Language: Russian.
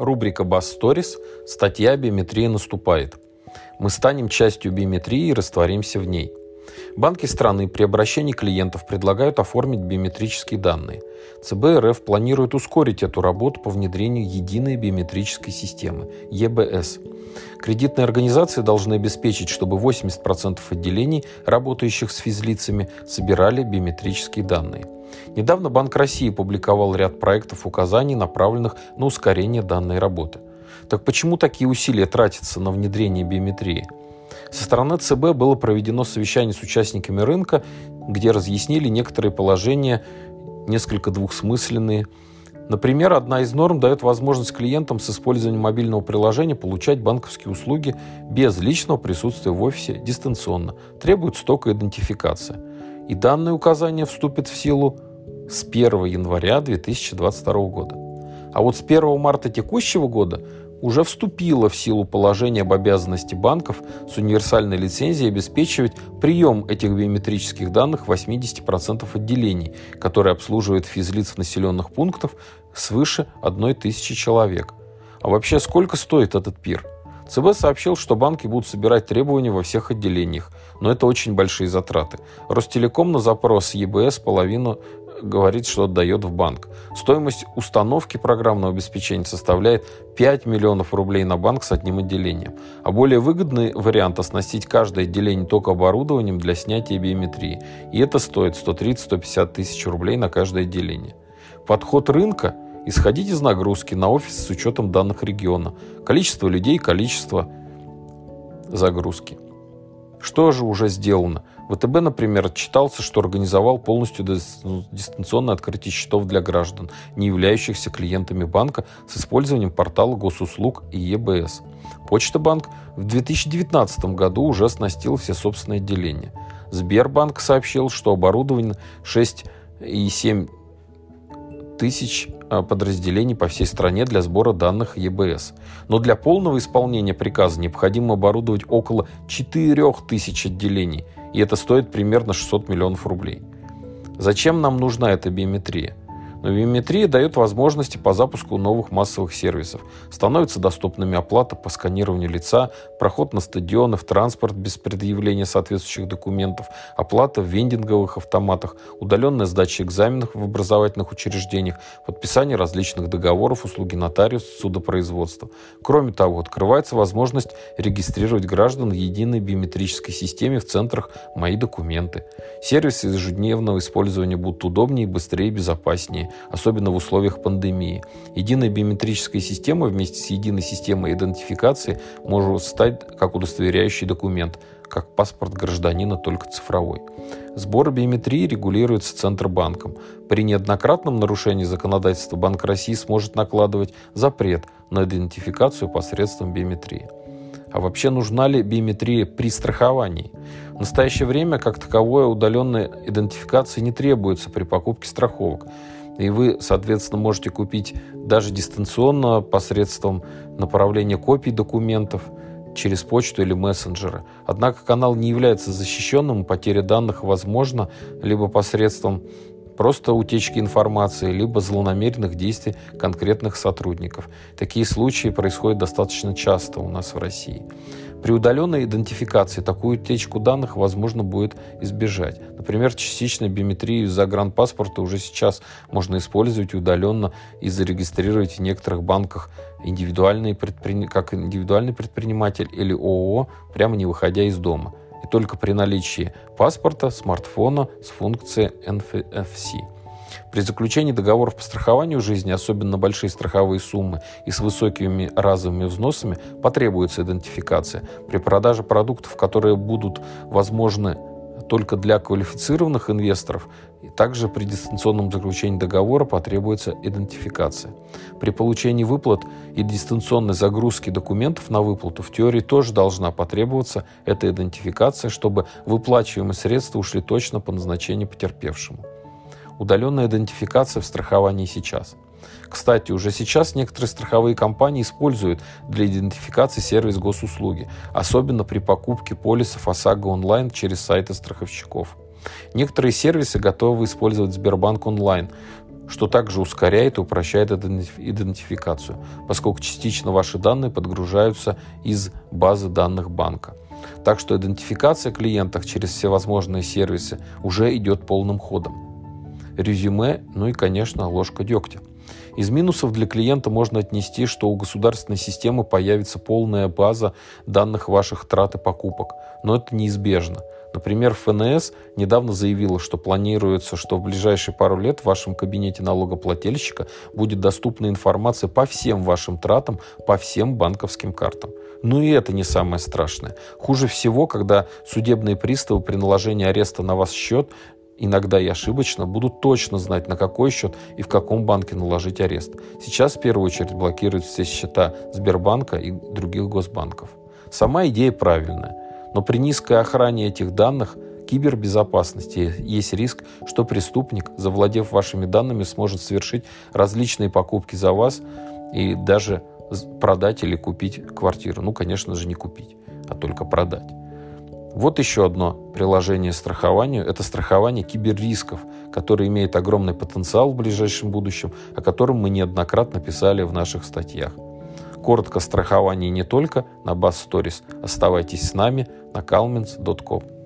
Рубрика «Бас Stories. Статья «Биометрия наступает». Мы станем частью биометрии и растворимся в ней. Банки страны при обращении клиентов предлагают оформить биометрические данные. ЦБ РФ планирует ускорить эту работу по внедрению единой биометрической системы – ЕБС. Кредитные организации должны обеспечить, чтобы 80% отделений, работающих с физлицами, собирали биометрические данные. Недавно Банк России публиковал ряд проектов указаний, направленных на ускорение данной работы. Так почему такие усилия тратятся на внедрение биометрии? Со стороны ЦБ было проведено совещание с участниками рынка, где разъяснили некоторые положения, несколько двухсмысленные. Например, одна из норм дает возможность клиентам с использованием мобильного приложения получать банковские услуги без личного присутствия в офисе дистанционно. Требуется только идентификация. И данное указание вступит в силу с 1 января 2022 года. А вот с 1 марта текущего года уже вступило в силу положение об обязанности банков с универсальной лицензией обеспечивать прием этих биометрических данных в 80% отделений, которые обслуживают физлиц в населенных пунктах свыше 1 тысячи человек. А вообще сколько стоит этот пир? ЦБ сообщил, что банки будут собирать требования во всех отделениях, но это очень большие затраты. Ростелеком на запрос ЕБС половину говорит, что отдает в банк. Стоимость установки программного обеспечения составляет 5 миллионов рублей на банк с одним отделением. А более выгодный вариант оснастить каждое отделение только оборудованием для снятия биометрии. И это стоит 130-150 тысяч рублей на каждое отделение. Подход рынка – исходить из нагрузки на офис с учетом данных региона, количество людей, количество загрузки. Что же уже сделано? ВТБ, например, отчитался, что организовал полностью дистанционное открытие счетов для граждан, не являющихся клиентами банка, с использованием портала госуслуг и ЕБС. Почта Банк в 2019 году уже оснастил все собственные отделения. Сбербанк сообщил, что оборудование 6,7 тысяч а, подразделений по всей стране для сбора данных ЕБС. Но для полного исполнения приказа необходимо оборудовать около 4000 отделений – и это стоит примерно 600 миллионов рублей. Зачем нам нужна эта биометрия? Но биометрия дает возможности по запуску новых массовых сервисов. Становится доступными оплата по сканированию лица, проход на стадионы, в транспорт без предъявления соответствующих документов, оплата в вендинговых автоматах, удаленная сдача экзаменов в образовательных учреждениях, подписание различных договоров, услуги нотариуса, судопроизводства. Кроме того, открывается возможность регистрировать граждан в единой биометрической системе в центрах «Мои документы». Сервисы ежедневного использования будут удобнее, быстрее и безопаснее особенно в условиях пандемии. Единая биометрическая система вместе с единой системой идентификации может стать как удостоверяющий документ, как паспорт гражданина, только цифровой. Сбор биометрии регулируется Центробанком. При неоднократном нарушении законодательства Банк России сможет накладывать запрет на идентификацию посредством биометрии. А вообще нужна ли биометрия при страховании? В настоящее время как таковое удаленная идентификация не требуется при покупке страховок. И вы, соответственно, можете купить даже дистанционно посредством направления копий документов через почту или мессенджеры. Однако канал не является защищенным, потеря данных возможна либо посредством просто утечки информации, либо злонамеренных действий конкретных сотрудников. Такие случаи происходят достаточно часто у нас в России. При удаленной идентификации такую утечку данных возможно будет избежать. Например, частичную биометрию загранпаспорта уже сейчас можно использовать удаленно и зарегистрировать в некоторых банках индивидуальный предпри... как индивидуальный предприниматель или ООО, прямо не выходя из дома. И только при наличии паспорта, смартфона с функцией NFC. При заключении договоров по страхованию жизни, особенно большие страховые суммы и с высокими разовыми взносами, потребуется идентификация. При продаже продуктов, которые будут возможны только для квалифицированных инвесторов, и также при дистанционном заключении договора потребуется идентификация. При получении выплат и дистанционной загрузки документов на выплату в теории тоже должна потребоваться эта идентификация, чтобы выплачиваемые средства ушли точно по назначению потерпевшему удаленная идентификация в страховании сейчас. Кстати, уже сейчас некоторые страховые компании используют для идентификации сервис госуслуги, особенно при покупке полисов ОСАГО онлайн через сайты страховщиков. Некоторые сервисы готовы использовать Сбербанк онлайн, что также ускоряет и упрощает идентификацию, поскольку частично ваши данные подгружаются из базы данных банка. Так что идентификация клиентов через всевозможные сервисы уже идет полным ходом. Резюме, ну и, конечно, ложка дегтя. Из минусов для клиента можно отнести, что у государственной системы появится полная база данных ваших трат и покупок, но это неизбежно. Например, ФНС недавно заявила, что планируется, что в ближайшие пару лет в вашем кабинете налогоплательщика будет доступна информация по всем вашим тратам, по всем банковским картам. Ну и это не самое страшное. Хуже всего, когда судебные приставы при наложении ареста на вас счет иногда и ошибочно, будут точно знать, на какой счет и в каком банке наложить арест. Сейчас в первую очередь блокируют все счета Сбербанка и других госбанков. Сама идея правильная, но при низкой охране этих данных кибербезопасности есть риск, что преступник, завладев вашими данными, сможет совершить различные покупки за вас и даже продать или купить квартиру. Ну, конечно же, не купить, а только продать. Вот еще одно приложение страхованию – это страхование киберрисков, которое имеет огромный потенциал в ближайшем будущем, о котором мы неоднократно писали в наших статьях. Коротко страхование не только на Bass Stories. Оставайтесь с нами на calmins.com.